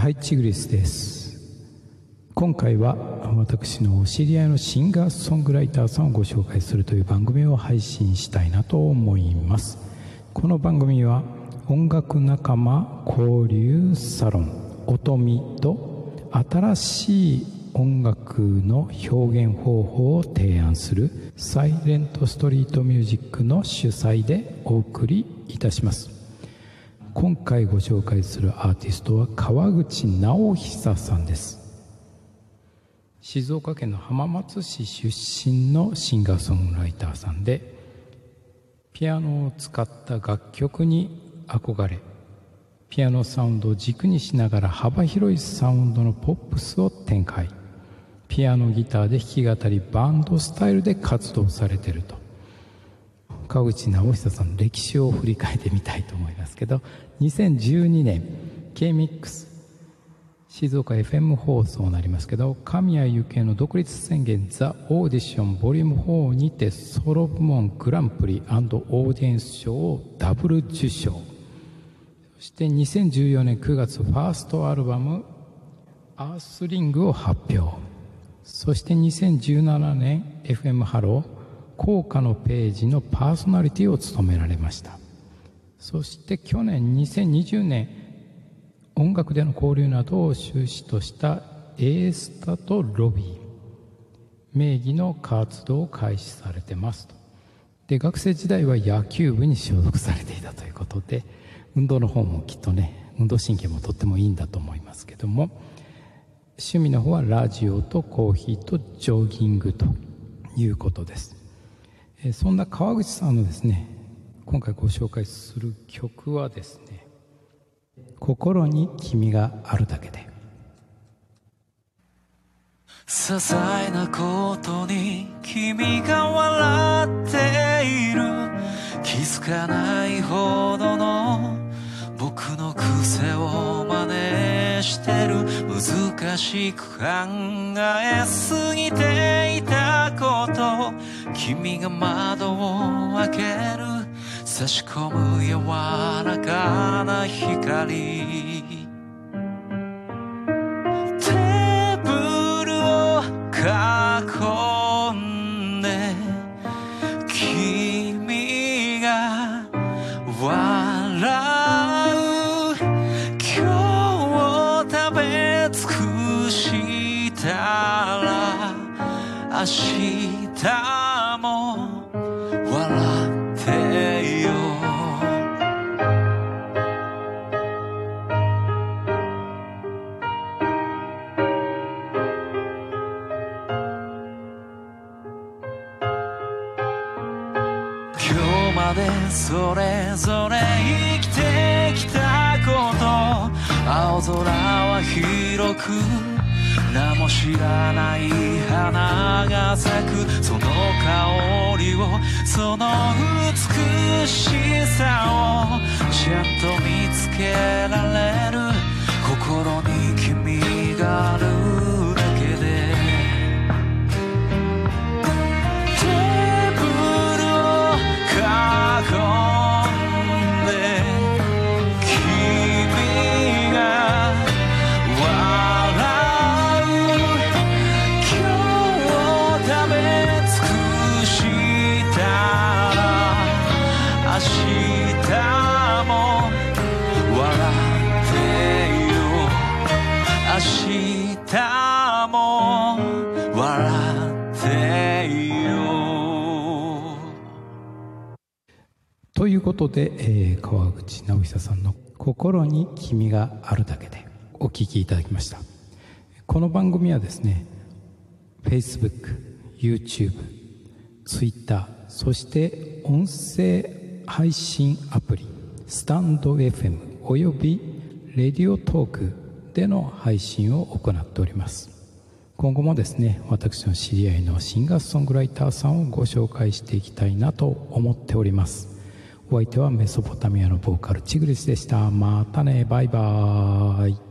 はいチグリスです。今回は私のお知り合いのシンガーソングライターさんをご紹介するという番組を配信したいなと思います。この番組は音楽仲間交流サロン音見と新しい音楽の表現方法を提案するサイレントストリートミュージックの主催でお送りいたします。今回ご紹介するアーティストは川口直久さんです。静岡県の浜松市出身のシンガーソングライターさんでピアノを使った楽曲に憧れピアノサウンドを軸にしながら幅広いサウンドのポップスを展開。ピアノギターで弾き語りバンドスタイルで活動されてると。川口直久さんの歴史を振り返ってみたいと思いますけど2012年 K-MIX 静岡 FM 放送になりますけど神谷幸恵の独立宣言ザ・オーディションボリューム4にてソロ部門グランプリオーディエンス賞をダブル受賞。そして2014年9月ファーストアルバム「アースリング」を発表。そして2017年 FM ハロー効果のページのパーソナリティを務められました。そして去年2020年音楽での交流などを終始とした A スタとロビー。名義の活動を開始されてますと。で学生時代は野球部に所属されていたということで運動の方もきっとね運動神経もとってもいいんだと思いますけども趣味の方はラジオとコーヒーとジョギングということです。そんな川口さんのですね今回ご紹介する曲はですね「心に君があるだけで」些細なことに君が笑っている。気づかないほどの僕の癖をしてる。難しく考えすぎていたこと。君が窓を開ける。差し込む柔らかな光。日も笑ってよ。今日までそれぞれ生きてきたこと。青空は広く名も知らない花。咲くその香りをその美しさをちゃんと見つけられてよということで、えー川口直久さんの「心に君があるだけで」お聴きいただきました。この番組はですね Facebook、YouTube、Twitter そして音声配信アプリスタンド FM およびレディオトークでの配信を行っております。今後もですね私の知り合いのシンガーソングライターさんをご紹介していきたいなと思っております。お相手はメソポタミアのボーカルチグリスでした。またね。バイバーイ。